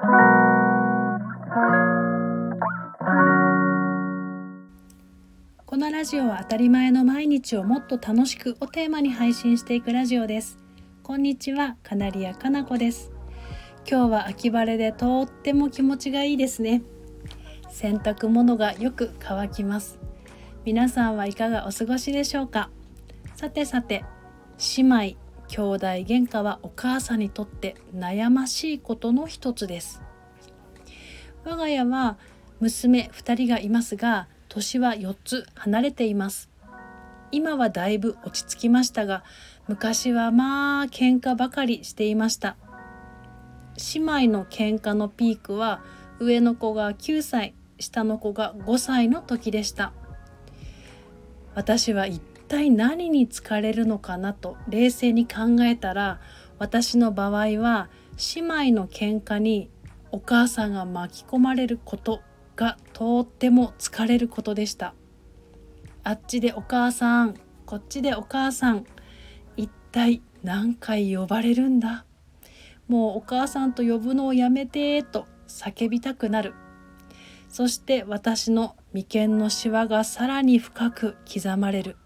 このラジオは当たり前の毎日をもっと楽しくをテーマに配信していくラジオです。こんにちはカナリアかなこです。今日は秋晴れでとっても気持ちがいいですね。洗濯物がよく乾きます。皆さんはいかがお過ごしでしょうか。さてさて姉妹兄弟喧嘩はお母さんにとって悩ましいことの一つです。我が家は娘2人がいますが年は4つ離れています。今はだいぶ落ち着きましたが昔はまあ喧嘩ばかりしていました。姉妹の喧嘩のピークは上の子が9歳下の子が5歳の時でした。私は一体何に疲れるのかなと冷静に考えたら私の場合は姉妹の喧嘩にお母さんが巻き込まれることがとっても疲れることでした。あっちでお母さんこっちでお母さん一体何回呼ばれるんだ？もうお母さんと呼ぶのをやめてと叫びたくなる。そして私の眉間のしわがさらに深く刻まれる。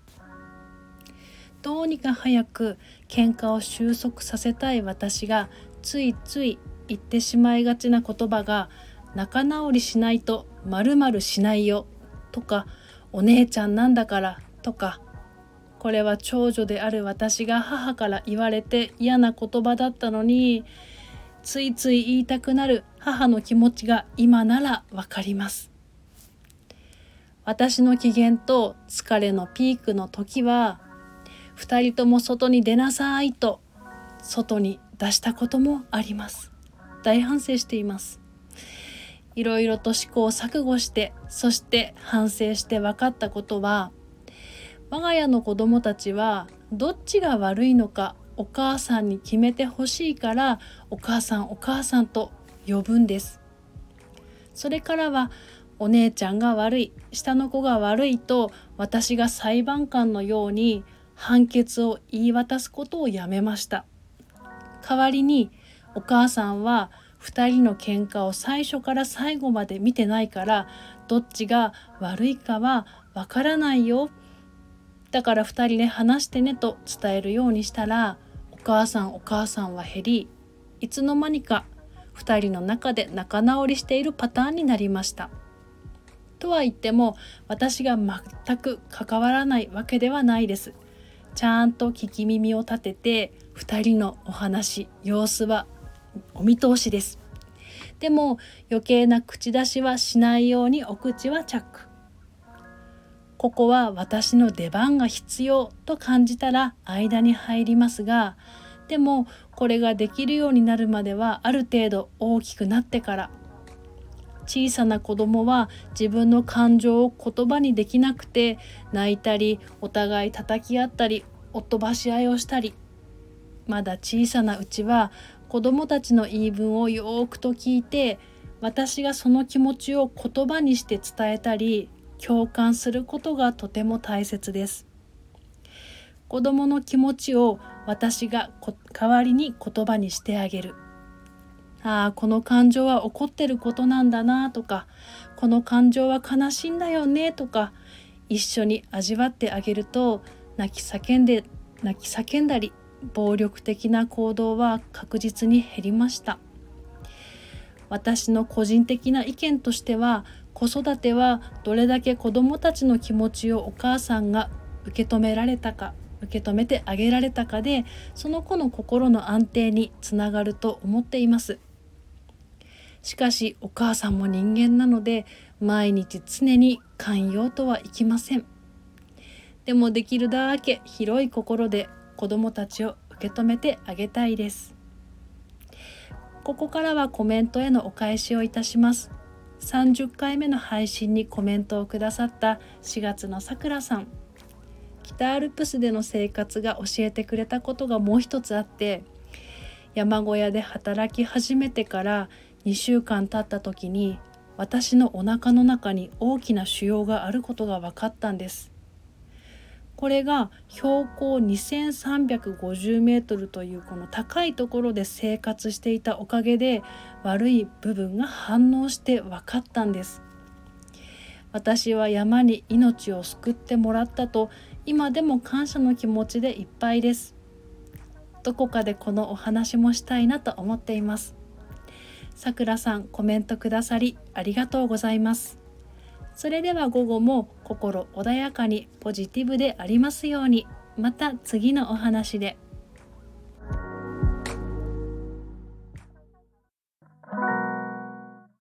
どうにか早く喧嘩を収束させたい私がついつい言ってしまいがちな言葉が仲直りしないとまるしないよとかお姉ちゃんなんだからとか。これは長女である私が母から言われて嫌な言葉だったのについつい言いたくなる母の気持ちが今ならわかります。私の機嫌と疲れのピークの時は2人とも外に出なさいと外に出したこともあります。大反省しています。いろいろと試行錯誤してそして反省して分かったことは我が家の子供たちはどっちが悪いのかお母さんに決めてほしいからお母さんお母さんと呼ぶんです。それからはお姉ちゃんが悪い下の子が悪いと私が裁判官のように判決を言い渡すことをやめました代わりにお母さんは2人の喧嘩を最初から最後まで見てないからどっちが悪いかはわからないよだから2人で話してねと伝えるようにしたらお母さんお母さんは減りいつの間にか2人の中で仲直りしているパターンになりました。とは言っても私が全く関わらないわけではないです。ちゃんと聞き耳を立てて2人のお話様子はお見通しです。でも余計な口出しはしないようにお口はチャック。ここは私の出番が必要と感じたら間に入りますがでもこれができるようになるまではある程度大きくなってから小さな子供は自分の感情を言葉にできなくて泣いたりお互い叩き合ったり夫ばし合いをしたりまだ小さなうちは子供たちの言い分をよーくと聞いて私がその気持ちを言葉にして伝えたり共感することがとても大切です。子供の気持ちを私が代わりに言葉にしてあげる。ああこの感情は怒ってることなんだなとかこの感情は悲しいんだよねとか一緒に味わってあげると泣き叫んで泣き叫んだり暴力的な行動は確実に減りました私の個人的な意見としては子育てはどれだけ子どもたちの気持ちをお母さんが受け止められたか受け止めてあげられたかでその子の心の安定につながると思っています。しかしお母さんも人間なので毎日常に寛容とはいきません。でもできるだけ広い心で子どもたちを受け止めてあげたいです。ここからはコメントへのお返しをいたします。30回目の配信にコメントをくださった4月のさくらさん。北アルプスでの生活が教えてくれたことがもう一つあって山小屋で働き始めてから2週間経った時に私のお腹の中に大きな腫瘍があることが分かったんです。これが標高2350メートルというこの高いところで生活していたおかげで悪い部分が反応して分かったんです。私は山に命を救ってもらったと今でも感謝の気持ちでいっぱいです。どこかでこのお話もしたいなと思っています。さくらさんコメントくださりありがとうございますそれでは午後も心穏やかにポジティブでありますようにまた次のお話で。